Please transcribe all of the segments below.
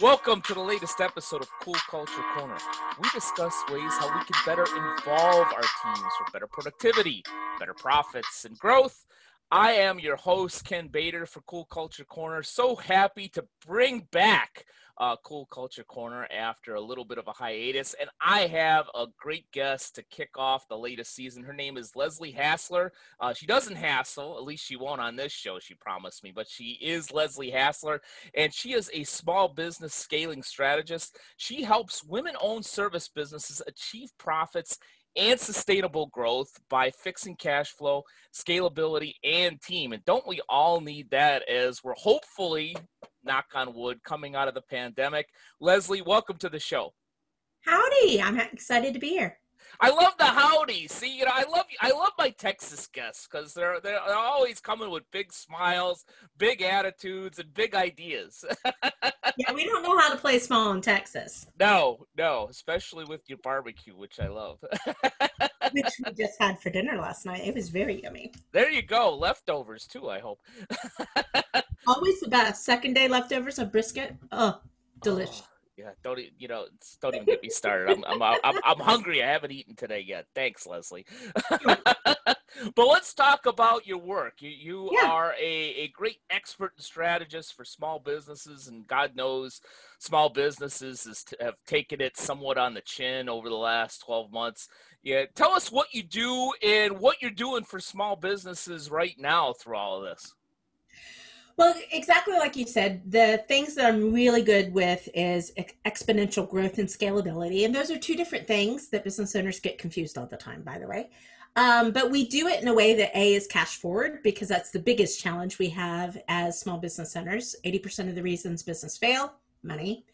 Welcome to the latest episode of Cool Culture Corner. We discuss ways how we can better involve our teams for better productivity, better profits, and growth. I am your host, Ken Bader for Cool Culture Corner. So happy to bring back uh, Cool Culture Corner after a little bit of a hiatus. And I have a great guest to kick off the latest season. Her name is Leslie Hassler. Uh, she doesn't hassle, at least she won't on this show, she promised me, but she is Leslie Hassler, and she is a small business scaling strategist. She helps women owned service businesses achieve profits and sustainable growth by fixing cash flow, scalability, and team. And don't we all need that as we're hopefully, knock on wood, coming out of the pandemic? Leslie, welcome to the show. Howdy. I'm excited to be here. I love the howdy. See, you know, I love I love my Texas guests because they're they're always coming with big smiles, big attitudes, and big ideas. yeah, we don't know how to play small in Texas. No, no, especially with your barbecue, which I love. which we just had for dinner last night. It was very yummy. There you go. Leftovers too, I hope. Always the best. Second day leftovers of brisket. Oh, delicious. Don't you know? Don't even get me started. I'm I'm I'm, I'm hungry. I haven't eaten today yet. Thanks, Leslie. but let's talk about your work. You you yeah. are a, a great expert and strategist for small businesses, and God knows, small businesses is, have taken it somewhat on the chin over the last twelve months. Yeah, tell us what you do and what you're doing for small businesses right now through all of this. Well, exactly like you said, the things that I'm really good with is exponential growth and scalability. And those are two different things that business owners get confused all the time, by the way. Um, but we do it in a way that A is cash forward because that's the biggest challenge we have as small business owners. 80% of the reasons business fail, money.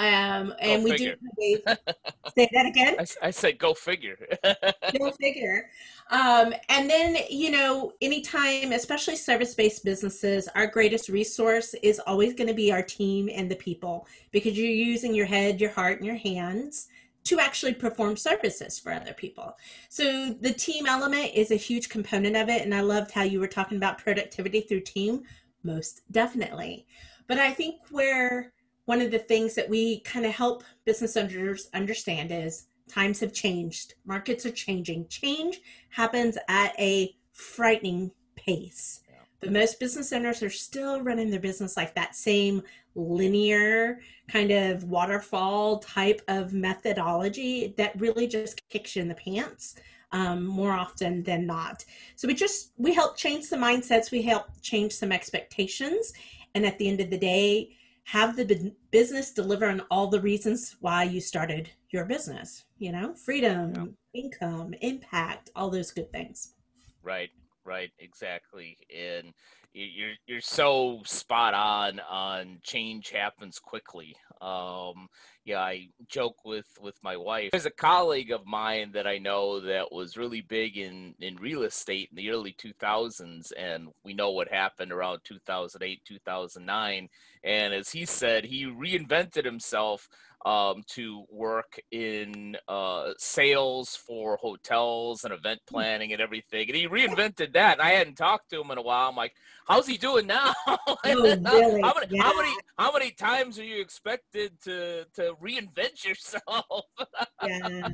Um, and we do say that again. I, I said, go figure. go figure. Um, and then, you know, anytime, especially service based businesses, our greatest resource is always going to be our team and the people because you're using your head, your heart, and your hands to actually perform services for other people. So the team element is a huge component of it. And I loved how you were talking about productivity through team. Most definitely. But I think where one of the things that we kind of help business owners understand is times have changed, markets are changing. Change happens at a frightening pace. Yeah. But most business owners are still running their business like that same linear kind of waterfall type of methodology that really just kicks you in the pants um, more often than not. So we just we help change some mindsets, we help change some expectations, and at the end of the day, have the business deliver on all the reasons why you started your business you know? Freedom yeah. income impact all those good things. Right right exactly and you're you're so spot on on change happens quickly um yeah i joke with with my wife. There's a colleague of mine that i know that was really big in in real estate in the early 2000s and we know what happened around 2008 2009 and as he said he reinvented himself um, to work in uh, sales for hotels and event hmm. planning and everything. And he reinvented that. And I hadn't talked to him in a while. I'm like, how's he doing now? Oh, really? how, many, yeah. how, many, how many times are you expected to to reinvent yourself? yeah.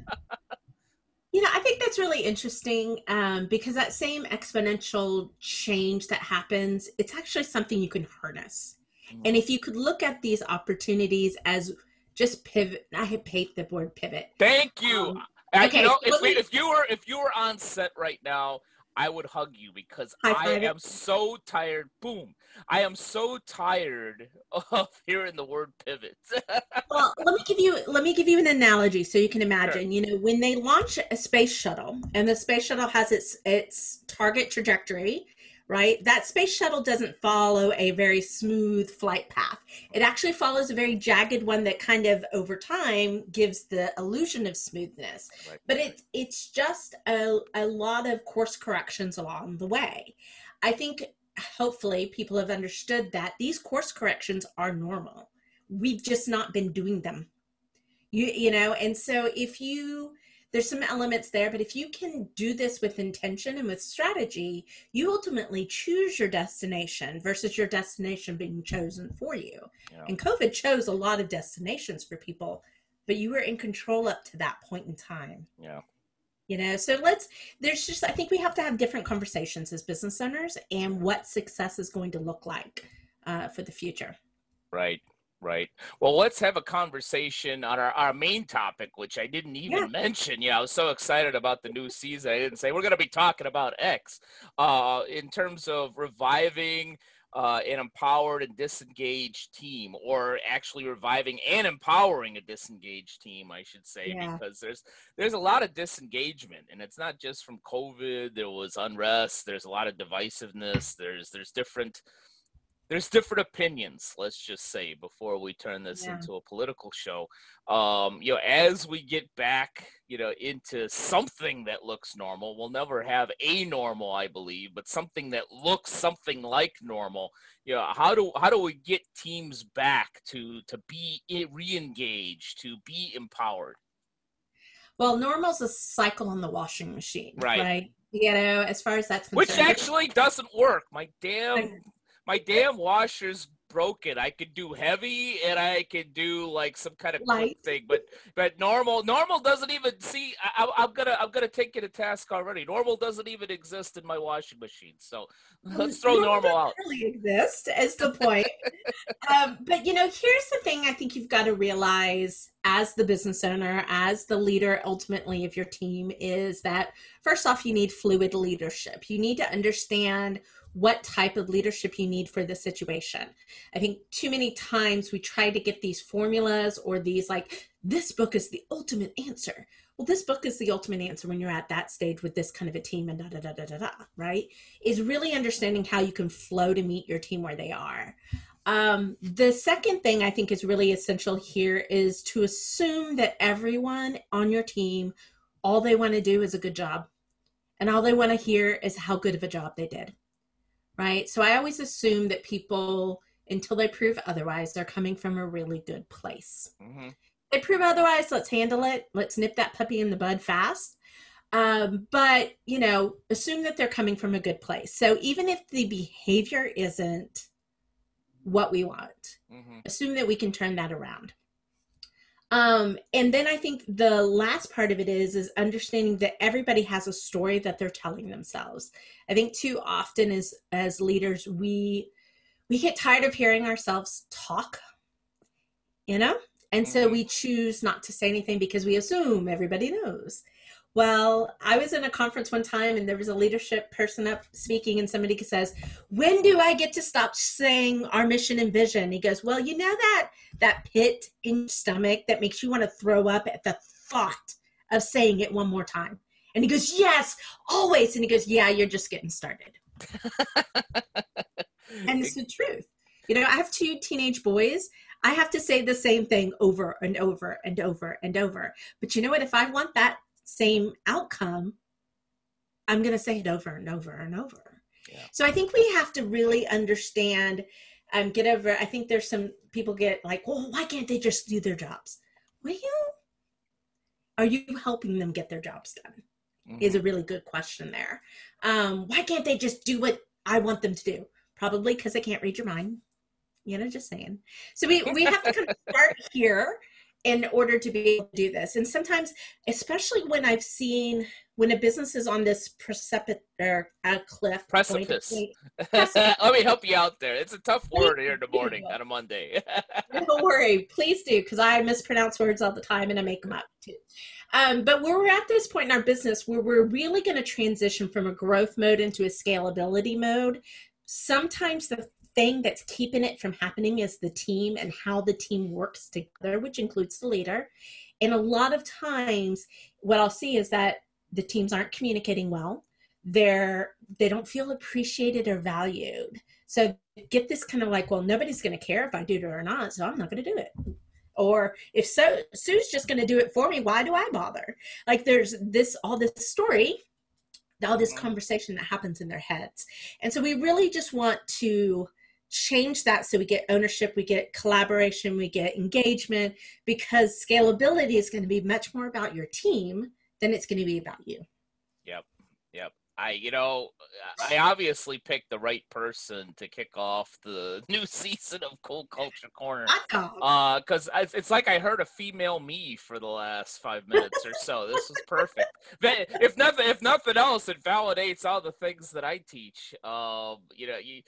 You know, I think that's really interesting um, because that same exponential change that happens, it's actually something you can harness. Mm. And if you could look at these opportunities as just pivot. I hate the word pivot. Thank you. Um, okay, you know, if, if you were if you were on set right now, I would hug you because I am so tired. Boom. I am so tired of hearing the word pivot. well, let me give you let me give you an analogy so you can imagine. Sure. You know, when they launch a space shuttle and the space shuttle has its its target trajectory right? That space shuttle doesn't follow a very smooth flight path. It actually follows a very jagged one that kind of over time gives the illusion of smoothness. Right. But it, it's just a, a lot of course corrections along the way. I think hopefully people have understood that these course corrections are normal. We've just not been doing them. You, you know, and so if you there's some elements there, but if you can do this with intention and with strategy, you ultimately choose your destination versus your destination being chosen for you. Yeah. And COVID chose a lot of destinations for people, but you were in control up to that point in time. Yeah. You know, so let's, there's just, I think we have to have different conversations as business owners and what success is going to look like uh, for the future. Right. Right. Well, let's have a conversation on our, our main topic, which I didn't even yeah. mention. Yeah, I was so excited about the new season. I didn't say we're going to be talking about X uh, in terms of reviving uh, an empowered and disengaged team, or actually reviving and empowering a disengaged team, I should say, yeah. because there's there's a lot of disengagement, and it's not just from COVID. There was unrest. There's a lot of divisiveness. There's there's different there's different opinions let's just say before we turn this yeah. into a political show um you know as we get back you know into something that looks normal we'll never have a normal i believe but something that looks something like normal you know how do how do we get teams back to to be re-engaged to be empowered well normal's a cycle in the washing machine right, right? you know as far as that's concerned. which actually doesn't work my damn my damn washer's broken. I could do heavy and I could do like some kind of light thing, but but normal normal doesn't even see. I, am gonna I'm gonna take it a task already. Normal doesn't even exist in my washing machine, so let's throw normal, normal out. Really exist as the point. um, but you know, here's the thing. I think you've got to realize as the business owner, as the leader ultimately of your team, is that first off, you need fluid leadership. You need to understand what type of leadership you need for the situation. I think too many times we try to get these formulas or these like, this book is the ultimate answer. Well, this book is the ultimate answer when you're at that stage with this kind of a team and da da da da da da, right? Is really understanding how you can flow to meet your team where they are. Um, the second thing I think is really essential here is to assume that everyone on your team, all they want to do is a good job. And all they want to hear is how good of a job they did right? So I always assume that people, until they prove otherwise, they're coming from a really good place. Mm-hmm. They prove otherwise, let's handle it. Let's nip that puppy in the bud fast. Um, but, you know, assume that they're coming from a good place. So even if the behavior isn't what we want, mm-hmm. assume that we can turn that around. Um, and then I think the last part of it is is understanding that everybody has a story that they're telling themselves. I think too often as as leaders we we get tired of hearing ourselves talk, you know, and so mm-hmm. we choose not to say anything because we assume everybody knows. Well, I was in a conference one time and there was a leadership person up speaking, and somebody says, When do I get to stop saying our mission and vision? He goes, Well, you know that that pit in your stomach that makes you want to throw up at the thought of saying it one more time. And he goes, Yes, always. And he goes, Yeah, you're just getting started. and it's the truth. You know, I have two teenage boys. I have to say the same thing over and over and over and over. But you know what? If I want that same outcome, I'm going to say it over and over and over. Yeah. So I think we have to really understand um, get over. I think there's some people get like, well, why can't they just do their jobs? Well, are you helping them get their jobs done? Mm-hmm. Is a really good question there. Um, why can't they just do what I want them to do? Probably because they can't read your mind. You know, just saying. So we we have to kind of start here in order to be able to do this. And sometimes, especially when I've seen when a business is on this precipice or a cliff precipice. precipice. Let me help you out there. It's a tough word here in the morning on a Monday. Don't worry, please do, because I mispronounce words all the time and I make them up too. Um, but where we're at this point in our business where we're really going to transition from a growth mode into a scalability mode, sometimes the thing that's keeping it from happening is the team and how the team works together, which includes the leader. And a lot of times, what I'll see is that the teams aren't communicating well. They're they don't feel appreciated or valued. So get this kind of like, well, nobody's going to care if I do it or not, so I'm not going to do it. Or if so, Sue's just going to do it for me. Why do I bother? Like there's this all this story all this conversation that happens in their heads. And so we really just want to change that so we get ownership, we get collaboration, we get engagement, because scalability is going to be much more about your team than it's going to be about you. Yep. Yep. I, you know, I obviously picked the right person to kick off the new season of Cool Culture Corner. Uh, because it's like I heard a female me for the last five minutes or so. This was perfect. if nothing, if nothing else, it validates all the things that I teach. Um, you know, you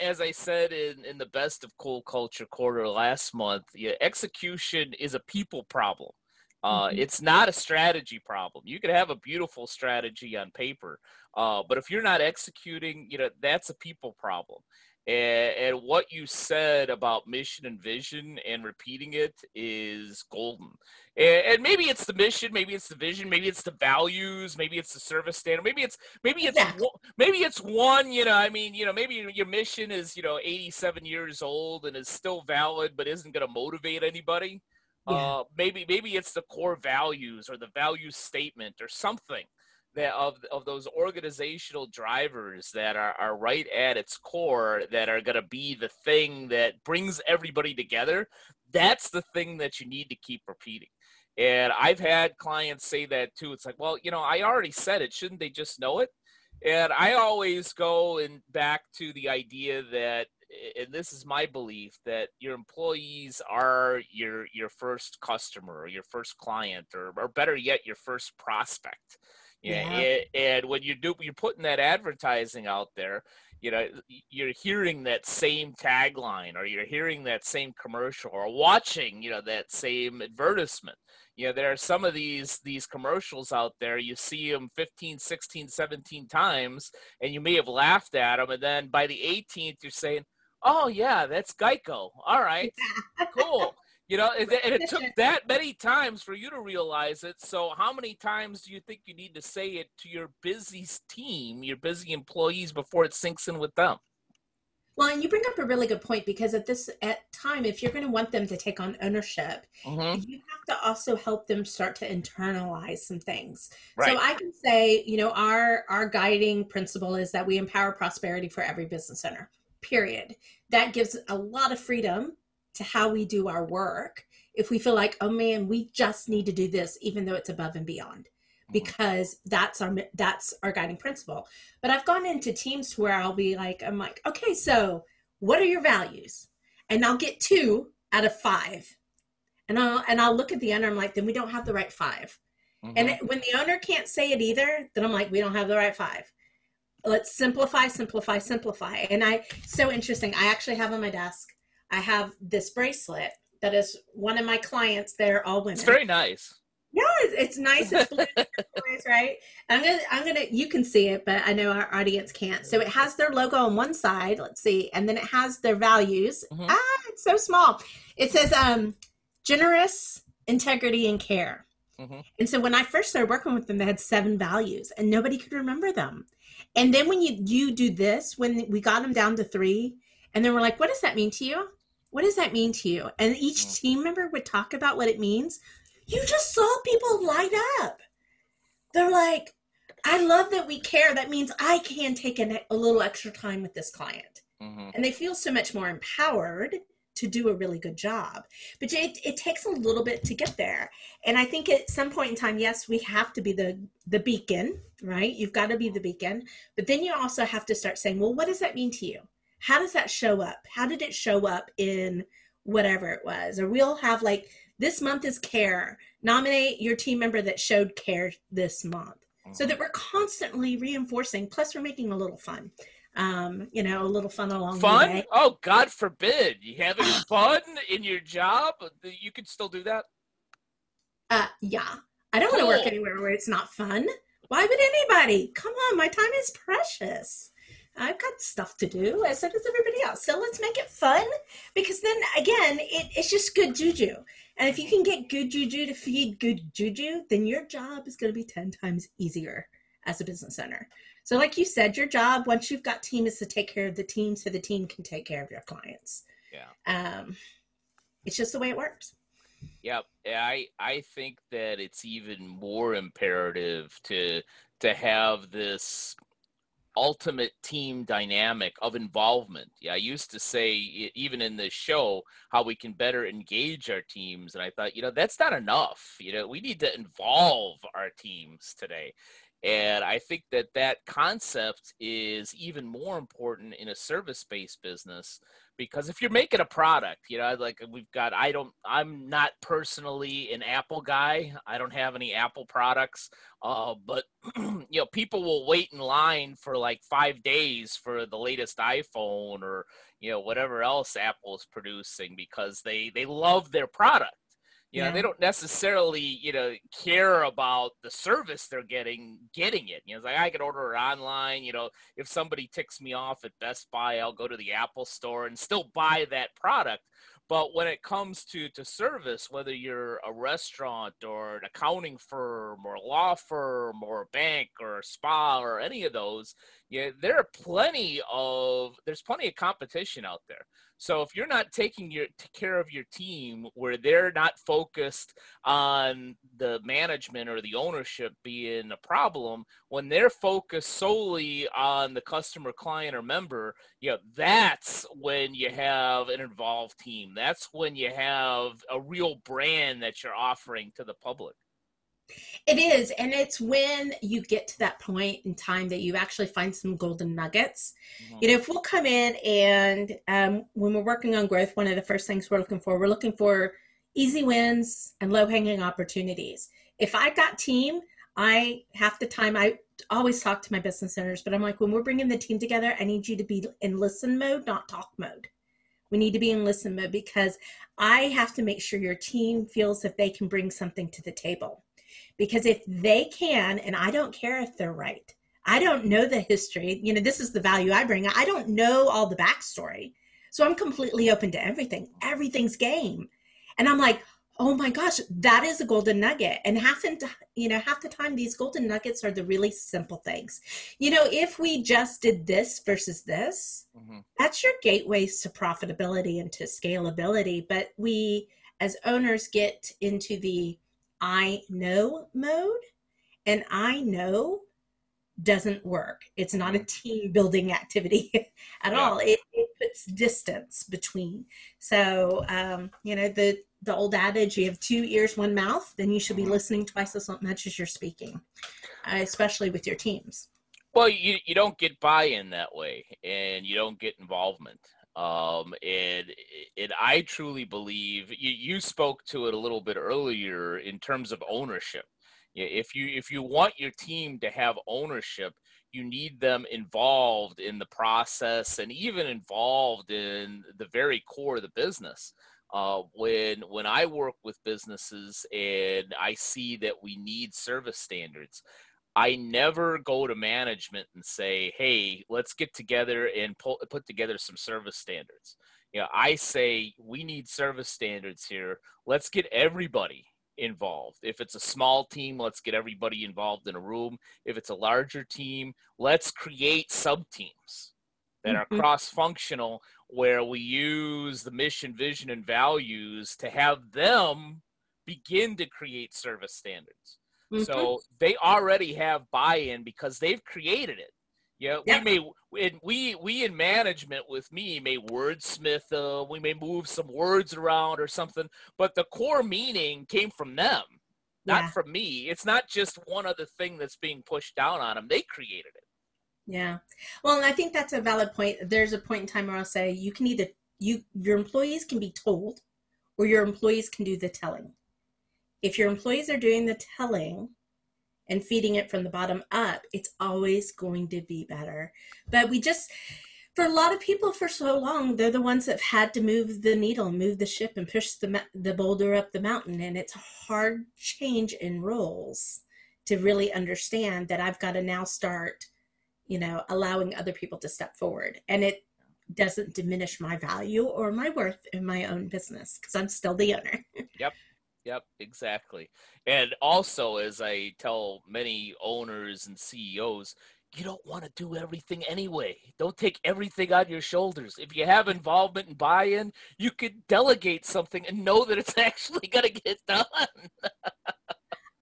as I said in, in the best of Cool Culture Corner last month, yeah, execution is a people problem. Uh, mm-hmm. It's not a strategy problem. You could have a beautiful strategy on paper, uh, but if you're not executing, you know that's a people problem. And, and, what you said about mission and vision and repeating it is golden. And, and, maybe it's the mission, maybe it's the vision, maybe it's the values, maybe it's the service standard, maybe it's maybe it's yeah. maybe it's one. You know, I mean, you know, maybe your mission is you know 87 years old and is still valid, but isn't going to motivate anybody. Yeah. Uh, maybe maybe it's the core values or the value statement or something that of of those organizational drivers that are, are right at its core that are going to be the thing that brings everybody together. That's the thing that you need to keep repeating. And I've had clients say that too. It's like, well, you know, I already said it. Shouldn't they just know it? And I always go and back to the idea that and this is my belief that your employees are your your first customer or your first client or, or better yet your first prospect yeah. And, and when you do you're putting that advertising out there you know you're hearing that same tagline or you're hearing that same commercial or watching you know that same advertisement you know there are some of these these commercials out there you see them 15 16 17 times and you may have laughed at them and then by the 18th you're saying oh yeah, that's Geico. All right, cool. You know, and it took that many times for you to realize it. So, how many times do you think you need to say it to your busy team, your busy employees, before it sinks in with them? Well, and you bring up a really good point because at this at time, if you're going to want them to take on ownership, mm-hmm. you have to also help them start to internalize some things. Right. So I can say, you know, our our guiding principle is that we empower prosperity for every business owner period. That gives a lot of freedom to how we do our work. If we feel like, oh man, we just need to do this, even though it's above and beyond, mm-hmm. because that's our that's our guiding principle. But I've gone into teams where I'll be like, I'm like, okay, so what are your values? And I'll get two out of five, and I'll and I'll look at the owner. I'm like, then we don't have the right 5 mm-hmm. And it, when the owner can't say it either, then I'm like, we don't have the right five let's simplify, simplify, simplify. And I, so interesting. I actually have on my desk, I have this bracelet that is one of my clients. They're all women. It's very nice. Yeah, it's, it's nice. It's blue, right? I'm gonna, I'm gonna. You can see it, but I know our audience can't. So it has their logo on one side. Let's see, and then it has their values. Mm-hmm. Ah, it's so small. It says, um, generous, integrity, and care. Mm-hmm. And so when I first started working with them, they had seven values, and nobody could remember them. And then when you you do this, when we got them down to three, and then we're like, what does that mean to you? What does that mean to you? And each mm. team member would talk about what it means. You just saw people light up. They're like, I love that we care. That means I can take a, a little extra time with this client. Mm-hmm. And they feel so much more empowered to do a really good job. But it, it takes a little bit to get there. And I think at some point in time, yes, we have to be the the beacon, right? You've got to be the beacon. But then you also have to start saying, well, what does that mean to you? How does that show up? How did it show up in whatever it was? Or we'll have like this month is care. Nominate your team member that showed care this month. So that we're constantly reinforcing, plus we're making a little fun um, you know, a little fun along fun? the way. Oh, God forbid. You having fun in your job? You can still do that? Uh, yeah. I don't cool. want to work anywhere where it's not fun. Why would anybody? Come on, my time is precious. I've got stuff to do as so does everybody else. So let's make it fun because then again, it, it's just good juju. And if you can get good juju to feed good juju, then your job is going to be 10 times easier as a business owner. So, like you said, your job once you've got team is to take care of the team so the team can take care of your clients. Yeah. Um, it's just the way it works. Yep. I I think that it's even more imperative to to have this ultimate team dynamic of involvement. Yeah, I used to say even in this show how we can better engage our teams, and I thought, you know, that's not enough. You know, we need to involve our teams today. And I think that that concept is even more important in a service based business because if you're making a product, you know, like we've got, I don't, I'm not personally an Apple guy. I don't have any Apple products. Uh, but, you know, people will wait in line for like five days for the latest iPhone or, you know, whatever else Apple is producing because they, they love their product you know, yeah. they don't necessarily, you know, care about the service they're getting, getting it. You know, it's like I can order it online. You know, if somebody ticks me off at Best Buy, I'll go to the Apple store and still buy that product. But when it comes to, to service, whether you're a restaurant or an accounting firm or a law firm or a bank or a spa or any of those, yeah, there are plenty of there's plenty of competition out there. So if you're not taking your care of your team where they're not focused on the management or the ownership being a problem, when they're focused solely on the customer, client, or member, you know, that's when you have an involved team. That's when you have a real brand that you're offering to the public. It is. And it's when you get to that point in time that you actually find some golden nuggets. Mm-hmm. You know, if we'll come in and um, when we're working on growth, one of the first things we're looking for, we're looking for easy wins and low hanging opportunities. If I got team, I half the time I always talk to my business owners, but I'm like, when we're bringing the team together, I need you to be in listen mode, not talk mode. We need to be in listen mode because I have to make sure your team feels that they can bring something to the table. Because if they can, and I don't care if they're right, I don't know the history. You know, this is the value I bring. I don't know all the backstory. So I'm completely open to everything. Everything's game. And I'm like, oh my gosh, that is a golden nugget. And half the you know, half the time these golden nuggets are the really simple things. You know, if we just did this versus this, mm-hmm. that's your gateways to profitability and to scalability. But we as owners get into the I know mode, and I know doesn't work. It's not a mm-hmm. team building activity at yeah. all. It, it, puts distance between. So, um, you know, the the old adage, you have two ears, one mouth, then you should be mm-hmm. listening twice as much as you're speaking, uh, especially with your teams. Well, you, you don't get buy-in that way, and you don't get involvement. Um, and and I truly believe you, you spoke to it a little bit earlier in terms of ownership. If you if you want your team to have ownership, you need them involved in the process and even involved in the very core of the business. Uh, when when I work with businesses and I see that we need service standards, I never go to management and say, "Hey, let's get together and pull, put together some service standards." You know, I say we need service standards here. Let's get everybody involved. If it's a small team, let's get everybody involved in a room. If it's a larger team, let's create sub teams that are mm-hmm. cross functional where we use the mission, vision, and values to have them begin to create service standards. Mm-hmm. So they already have buy-in because they've created it. Yeah, we may we we in management with me may wordsmith. Uh, we may move some words around or something, but the core meaning came from them, not yeah. from me. It's not just one other thing that's being pushed down on them. They created it. Yeah, well, and I think that's a valid point. There's a point in time where I'll say you can either you your employees can be told, or your employees can do the telling if your employees are doing the telling and feeding it from the bottom up, it's always going to be better. But we just, for a lot of people for so long, they're the ones that have had to move the needle, move the ship, and push the, the boulder up the mountain. And it's a hard change in roles to really understand that I've got to now start, you know, allowing other people to step forward. And it doesn't diminish my value or my worth in my own business because I'm still the owner. Yep. Yep, exactly. And also, as I tell many owners and CEOs, you don't want to do everything anyway. Don't take everything on your shoulders. If you have involvement and buy in, you could delegate something and know that it's actually going to get done.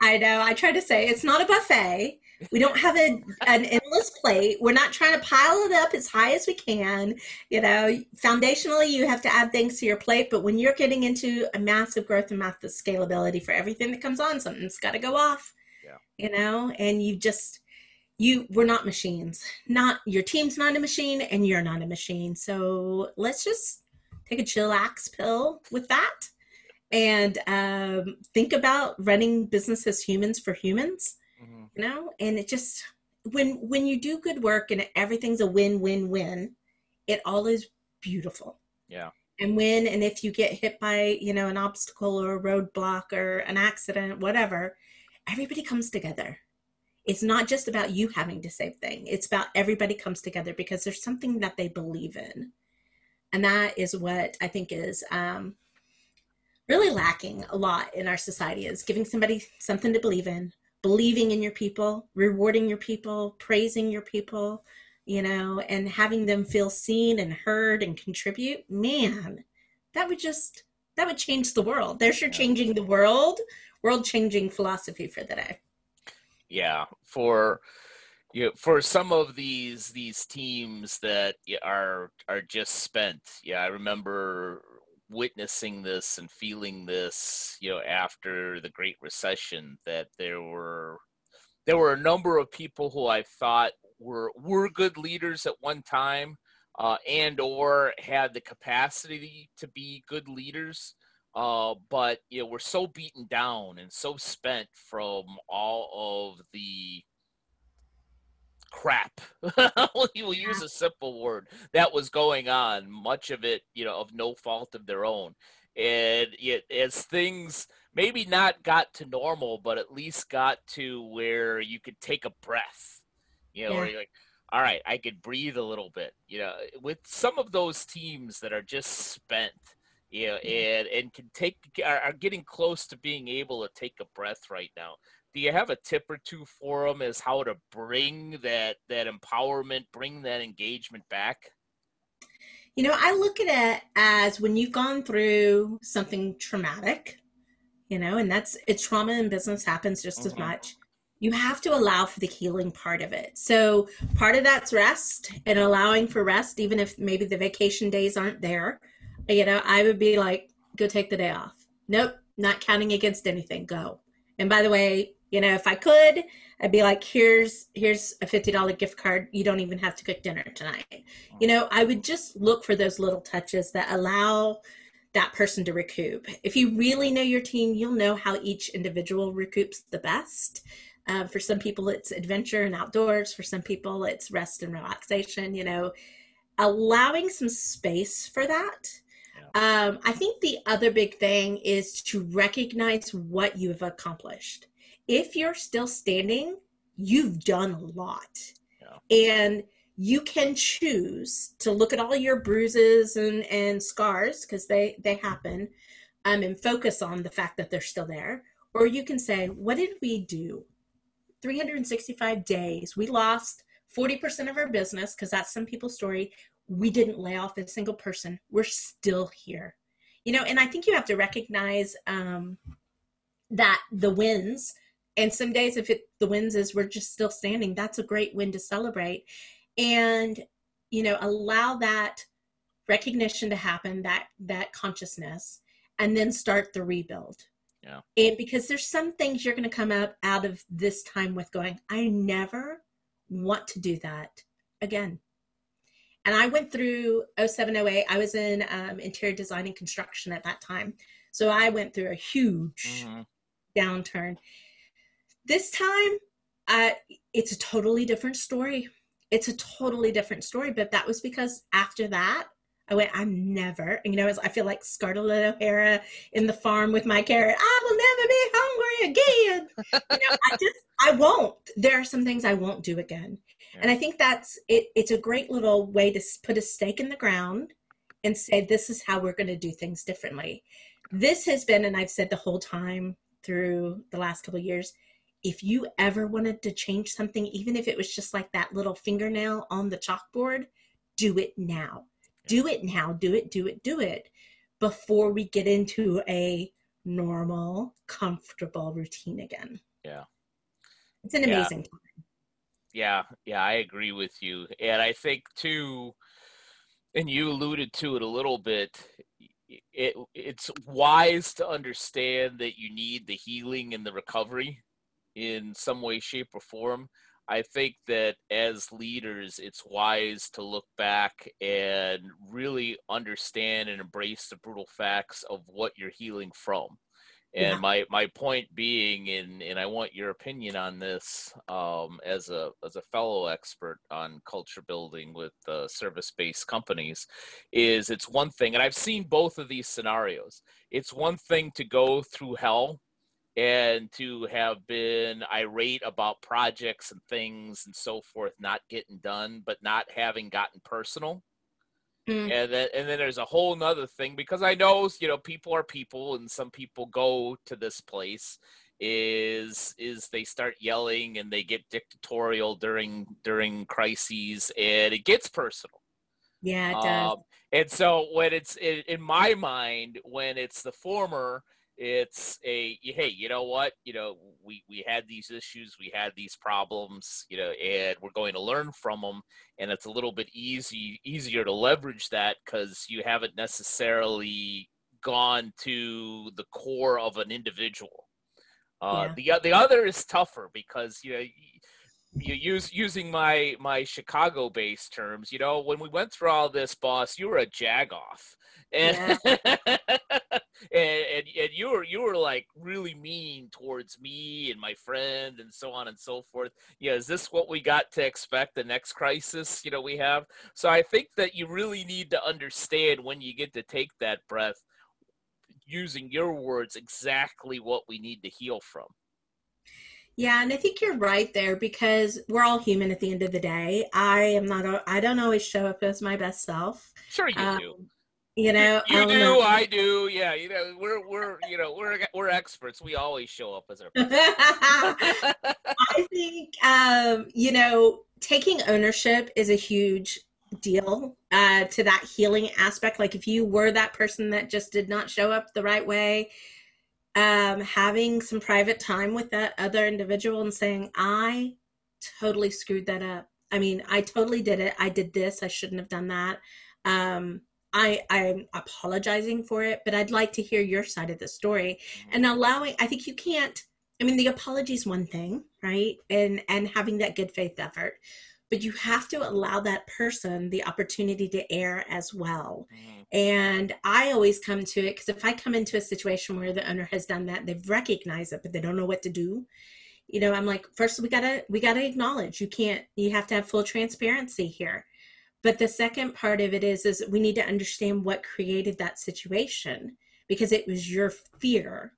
I know. I try to say it's not a buffet, We don't have a, an endless plate. We're not trying to pile it up as high as we can. You know, foundationally, you have to add things to your plate, but when you're getting into a massive growth and massive scalability for everything that comes on, something's got to go off. Yeah. You know, and you just you we're not machines. Not your team's not a machine, and you're not a machine. So let's just take a chillax pill with that and um, think about running business as humans for humans mm-hmm. you know? And it just when when you do good work and everything's a win win win it all is beautiful. Yeah. And when and if you get hit by you know an obstacle or a roadblock or an accident whatever everybody comes together. It's not just about you having to save thing. It's about everybody comes together because there's something that they believe in. And that is what i think is um, really lacking a lot in our society is giving somebody something to believe in believing in your people, rewarding your people, praising your people, you know, and having them feel seen and heard and contribute, man, that would just that would change the world. There's your changing the world, world changing philosophy for the day. Yeah, for you know, for some of these these teams that are are just spent. Yeah, I remember witnessing this and feeling this, you know, after the Great Recession, that there were there were a number of people who I thought were were good leaders at one time, uh, and or had the capacity to be good leaders, uh, but you know were so beaten down and so spent from all of the crap. We'll use a simple word. That was going on much of it you know of no fault of their own. And it, as things maybe not got to normal but at least got to where you could take a breath you know yeah. where you're like all right i could breathe a little bit you know with some of those teams that are just spent you know and and can take are, are getting close to being able to take a breath right now do you have a tip or two for them as how to bring that that empowerment bring that engagement back? You know i look at it as when you've gone through something traumatic you know and that's it's trauma in business happens just mm-hmm. as much you have to allow for the healing part of it. So part of that's rest and allowing for rest even if maybe the vacation days aren't there you know i would be like go take the day off. Nope not counting against anything go. And by the way you know, if I could, I'd be like, here's here's a fifty dollar gift card. You don't even have to cook dinner tonight. You know, I would just look for those little touches that allow that person to recoup. If you really know your team, you'll know how each individual recoups the best. Uh, for some people, it's adventure and outdoors. For some people, it's rest and relaxation. You know, allowing some space for that. Um, I think the other big thing is to recognize what you have accomplished if you're still standing, you've done a lot. Yeah. And you can choose to look at all your bruises and, and scars because they, they happen um, and focus on the fact that they're still there. Or you can say, what did we do? 365 days. We lost 40% of our business because that's some people's story. We didn't lay off a single person. We're still here. You know, and I think you have to recognize um, that the wins and some days if it the wins is we're just still standing that's a great win to celebrate. And you know allow that recognition to happen that that consciousness and then start the rebuild. Yeah. And because there's some things you're going to come up out of this time with going i never want to do that again. And i went through 0708 i was in um, interior design and construction at that time. So i went through a huge mm-hmm. downturn this time, uh, it's a totally different story. It's a totally different story, but that was because after that, I went, I'm never, you know, I feel like Scarlett O'Hara in the farm with my carrot, I will never be hungry again. you know, I just, I won't. There are some things I won't do again. Yeah. And I think that's, it, it's a great little way to put a stake in the ground and say, this is how we're going to do things differently. This has been, and I've said the whole time through the last couple years, if you ever wanted to change something, even if it was just like that little fingernail on the chalkboard, do it now. Do it now. Do it, do it, do it before we get into a normal, comfortable routine again. Yeah. It's an amazing yeah. time. Yeah, yeah, I agree with you. And I think too and you alluded to it a little bit it it's wise to understand that you need the healing and the recovery in some way shape or form. I think that as leaders it's wise to look back and really understand and embrace the brutal facts of what you're healing from. And yeah. my my point being and and i want your opinion on this um, as a as a fellow expert on culture building with uh, service based companies is it's one thing and i've seen both of these scenarios. It's one thing to go through hell and to have been irate about projects and things and so forth not getting done but not having gotten personal Mm. And then and then there's a whole nother thing because I know you know people are people and some people go to this place is is they start yelling and they get dictatorial during during crises and it gets personal. Yeah, it does. Um, and so when it's in, in my mind when it's the former it's a hey you know what you know we we had these issues we had these problems you know and we're going to learn from them and it's a little bit easy easier to leverage that because you haven't necessarily gone to the core of an individual uh, yeah. the the other is tougher because you know you use using my my Chicago based terms, you know, when we went through all this, boss, you were a jagoff. And, yeah. and, and and you were you were like really mean towards me and my friend and so on and so forth. Yeah, is this what we got to expect the next crisis, you know, we have? So I think that you really need to understand when you get to take that breath, using your words, exactly what we need to heal from. Yeah, and I think you're right there because we're all human at the end of the day. I am not. I don't always show up as my best self. Sure, you um, do. You know, you, you do. Know. I do. Yeah, you know, we're we're you know we're we're experts. We always show up as our. I think um, you know taking ownership is a huge deal uh, to that healing aspect. Like if you were that person that just did not show up the right way, um, having some private time with that other individual and saying, I totally screwed that up. I mean, I totally did it. I did this. I shouldn't have done that. Um, I, I'm apologizing for it, but I'd like to hear your side of the story and allowing, I think you can't, I mean, the apology is one thing, right? And, and having that good faith effort, but you have to allow that person the opportunity to air as well. Mm. And I always come to it because if I come into a situation where the owner has done that, they've recognized it, but they don't know what to do. You know, I'm like, first we gotta we gotta acknowledge you can't you have to have full transparency here. But the second part of it is is we need to understand what created that situation because it was your fear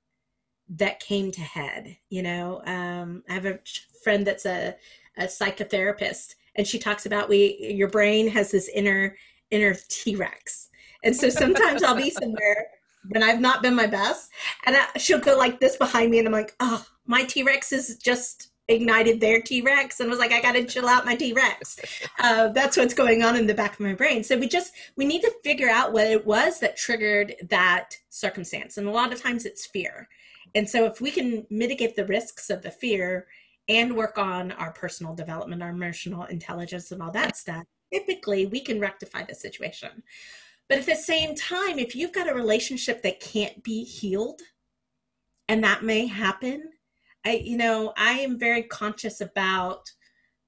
that came to head. You know, um, I have a friend that's a, a psychotherapist and she talks about we your brain has this inner inner T-Rex. And so sometimes I'll be somewhere when I've not been my best and I, she'll go like this behind me and I'm like, "Oh, my T-Rex is just ignited their T-Rex and was like, I got to chill out my T-Rex. Uh, that's what's going on in the back of my brain. So we just, we need to figure out what it was that triggered that circumstance. And a lot of times it's fear. And so if we can mitigate the risks of the fear and work on our personal development, our emotional intelligence, and all that stuff, typically we can rectify the situation. But at the same time, if you've got a relationship that can't be healed, and that may happen, I, you know, I am very conscious about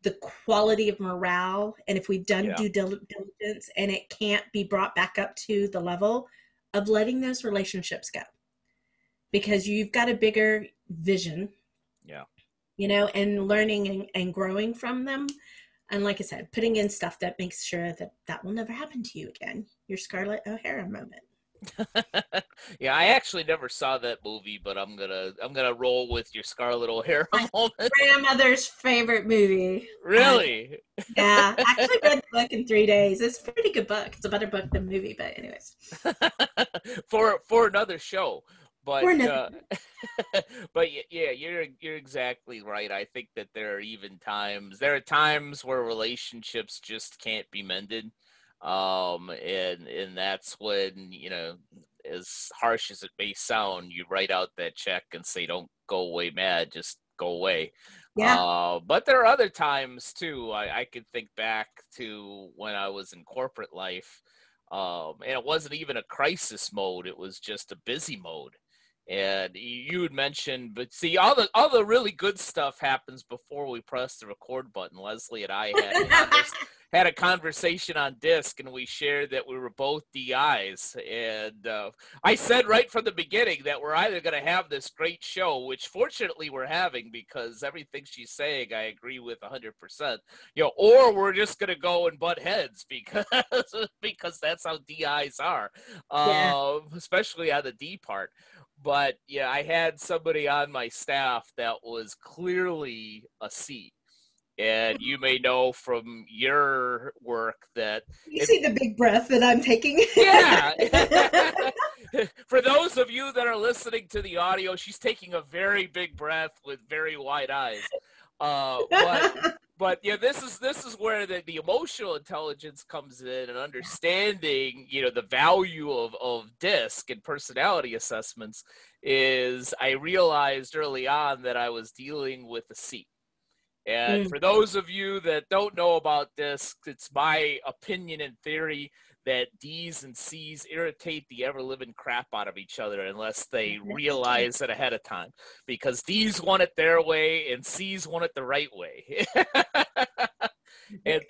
the quality of morale. And if we've done yeah. due diligence and it can't be brought back up to the level of letting those relationships go, because you've got a bigger vision. Yeah you know, and learning and, and growing from them. And like I said, putting in stuff that makes sure that that will never happen to you again. Your Scarlett O'Hara moment. yeah, I actually never saw that movie, but I'm gonna I'm gonna roll with your Scarlett O'Hara moment. grandmother's favorite movie. Really? Yeah, I actually read the book in three days. It's a pretty good book. It's a better book than movie, but anyways. for for another show, but uh, but yeah, you're you're exactly right. I think that there are even times there are times where relationships just can't be mended, um, and and that's when you know, as harsh as it may sound, you write out that check and say, "Don't go away mad, just go away. Yeah. Uh, but there are other times too. I, I could think back to when I was in corporate life, um, and it wasn't even a crisis mode; it was just a busy mode. And you had mentioned, but see, all the all the really good stuff happens before we press the record button. Leslie and I had had a conversation on DISC and we shared that we were both DIs. And uh, I said right from the beginning that we're either going to have this great show, which fortunately we're having because everything she's saying I agree with 100%, you know, or we're just going to go and butt heads because because that's how DIs are, yeah. uh, especially on the D part. But yeah, I had somebody on my staff that was clearly a C and you may know from your work that you see the big breath that I'm taking. yeah. For those of you that are listening to the audio, she's taking a very big breath with very wide eyes. Uh, but but yeah, this is this is where the, the emotional intelligence comes in and understanding, you know, the value of, of DISC and personality assessments is I realized early on that I was dealing with a C and mm. for those of you that don't know about this, it's my opinion and theory that D's and C's irritate the ever living crap out of each other unless they realize it ahead of time. Because D's want it their way and C's want it the right way. and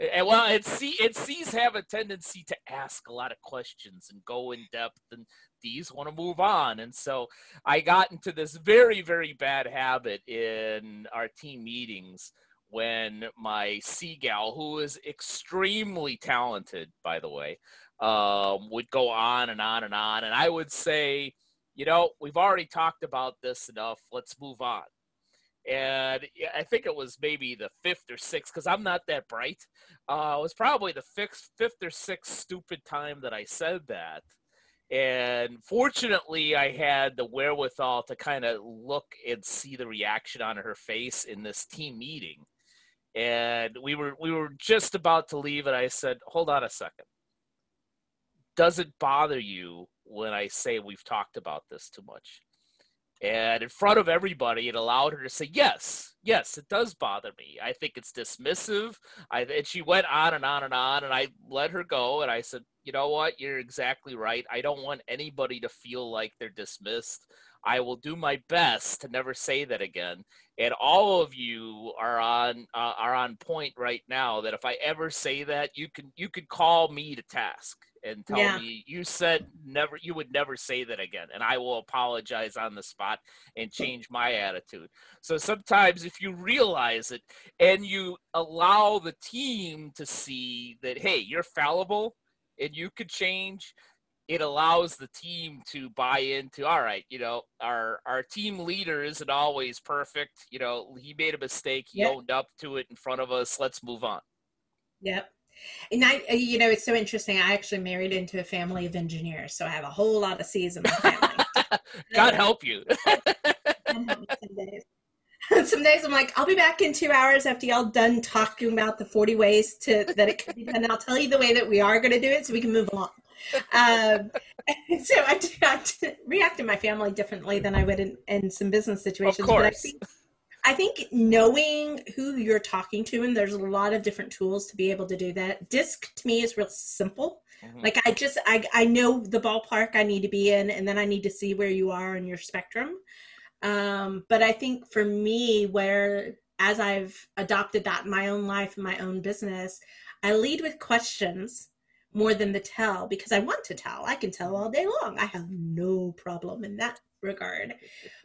and well, and C and C's have a tendency to ask a lot of questions and go in depth, and these want to move on. And so I got into this very, very bad habit in our team meetings when my C gal, who is extremely talented, by the way, um, would go on and on and on, and I would say, you know, we've already talked about this enough. Let's move on and I think it was maybe the fifth or sixth because I'm not that bright. Uh, it was probably the fifth, fifth or sixth stupid time that I said that. And fortunately, I had the wherewithal to kind of look and see the reaction on her face in this team meeting. And we were we were just about to leave, and I said, "Hold on a second. Does it bother you when I say we've talked about this too much?" And in front of everybody, it allowed her to say, Yes, yes, it does bother me. I think it's dismissive. I, and she went on and on and on, and I let her go. And I said, You know what? You're exactly right. I don't want anybody to feel like they're dismissed. I will do my best to never say that again. And all of you are on uh, are on point right now. That if I ever say that, you can you could call me to task and tell yeah. me you said never you would never say that again and i will apologize on the spot and change my attitude so sometimes if you realize it and you allow the team to see that hey you're fallible and you could change it allows the team to buy into all right you know our our team leader isn't always perfect you know he made a mistake he yep. owned up to it in front of us let's move on yep and I, uh, you know, it's so interesting. I actually married into a family of engineers, so I have a whole lot of C's in my family. God help you. some, days. I'm like, I'll be back in two hours after y'all done talking about the 40 ways to that it can be done. And I'll tell you the way that we are going to do it, so we can move along. Um, so I, I react to my family differently than I would in, in some business situations. Of course. But I think I think knowing who you're talking to, and there's a lot of different tools to be able to do that. DISC to me is real simple. Mm-hmm. Like I just I I know the ballpark I need to be in, and then I need to see where you are in your spectrum. Um, but I think for me, where as I've adopted that in my own life and my own business, I lead with questions more than the tell because I want to tell. I can tell all day long. I have no problem in that regard.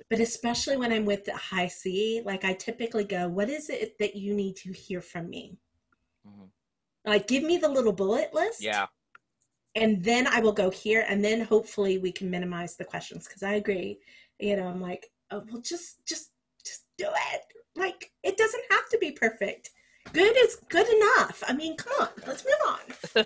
But especially when I'm with the high C, like I typically go, what is it that you need to hear from me? Mm-hmm. Like, give me the little bullet list. Yeah. And then I will go here, and then hopefully we can minimize the questions. Because I agree, you know, I'm like, oh, well, just, just, just do it. Like, it doesn't have to be perfect. Good is good enough. I mean, come on, let's move on.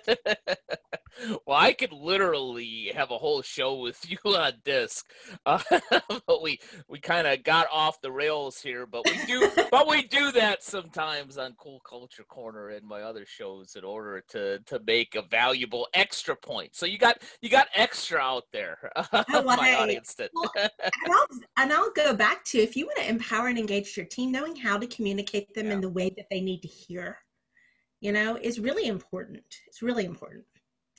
Well, I could literally have a whole show with you on DISC, uh, but we we kind of got off the rails here. But we do, but we do that sometimes on Cool Culture Corner and my other shows in order to to make a valuable extra point. So you got you got extra out there. Oh, my audience. Well, and, I'll, and I'll go back to if you want to empower and engage your team, knowing how to communicate them yeah. in the way that they need to hear, you know, is really important. It's really important.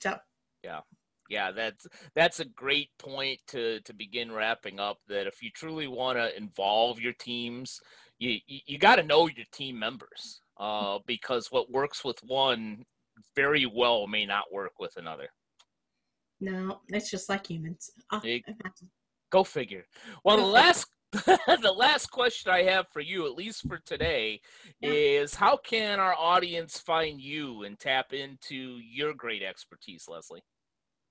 So yeah. Yeah, that's that's a great point to to begin wrapping up. That if you truly want to involve your teams, you you, you got to know your team members, uh, because what works with one very well may not work with another. No, it's just like humans. Oh, go figure. Well, the last the last question I have for you, at least for today, is how can our audience find you and tap into your great expertise, Leslie?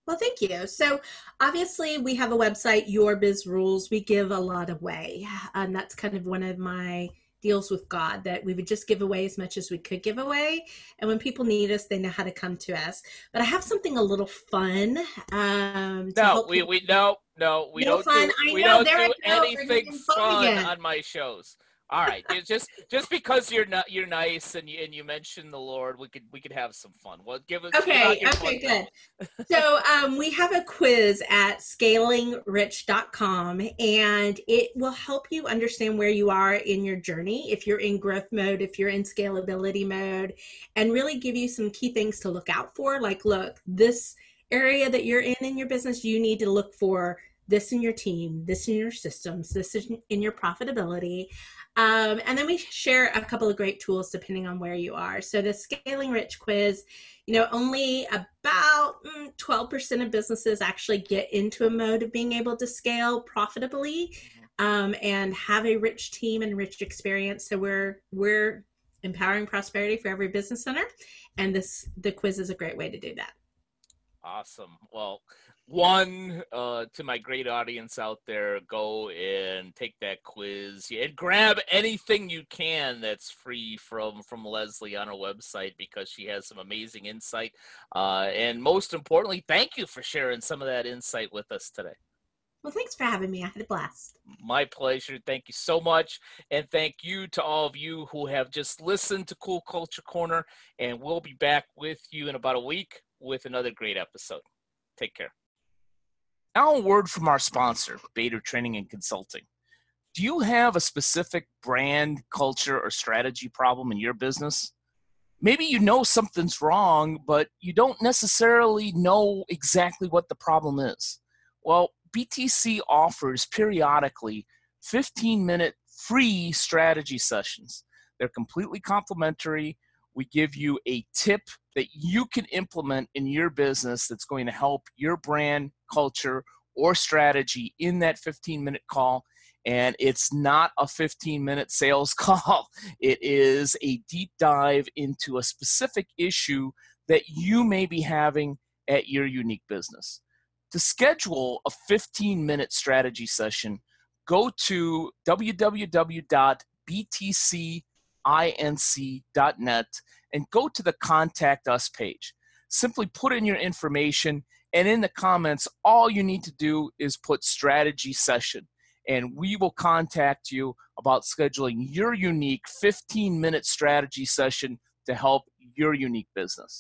Well, thank you. So, obviously, we have a website, Your Biz Rules. We give a lot away, and that's kind of one of my deals with God that we would just give away as much as we could give away. And when people need us, they know how to come to us. But I have something a little fun. Um, no, we, we no no we no don't fun. do, we know, don't do anything fun on my shows. All right, just just because you're not you're nice and you and you mentioned the Lord, we could we could have some fun. Well, give us okay. Okay, good. so um, we have a quiz at scalingrich.com, and it will help you understand where you are in your journey. If you're in growth mode, if you're in scalability mode, and really give you some key things to look out for. Like, look, this area that you're in in your business, you need to look for this in your team, this in your systems, this in your profitability. Um, and then we share a couple of great tools depending on where you are. So the Scaling Rich quiz, you know, only about 12% mm, of businesses actually get into a mode of being able to scale profitably um, and have a rich team and rich experience. So we're we're empowering prosperity for every business owner, and this the quiz is a great way to do that. Awesome. Well, one uh, to my great audience out there go and take that quiz and grab anything you can that's free from from leslie on her website because she has some amazing insight uh, and most importantly thank you for sharing some of that insight with us today well, thanks for having me. I had a blast. My pleasure. Thank you so much. And thank you to all of you who have just listened to Cool Culture Corner. And we'll be back with you in about a week with another great episode. Take care. Now, a word from our sponsor, Bader Training and Consulting. Do you have a specific brand, culture, or strategy problem in your business? Maybe you know something's wrong, but you don't necessarily know exactly what the problem is. Well, BTC offers periodically 15 minute free strategy sessions. They're completely complimentary. We give you a tip that you can implement in your business that's going to help your brand, culture, or strategy in that 15 minute call. And it's not a 15 minute sales call, it is a deep dive into a specific issue that you may be having at your unique business. To schedule a 15 minute strategy session, go to www.btcinc.net and go to the Contact Us page. Simply put in your information, and in the comments, all you need to do is put strategy session, and we will contact you about scheduling your unique 15 minute strategy session to help your unique business.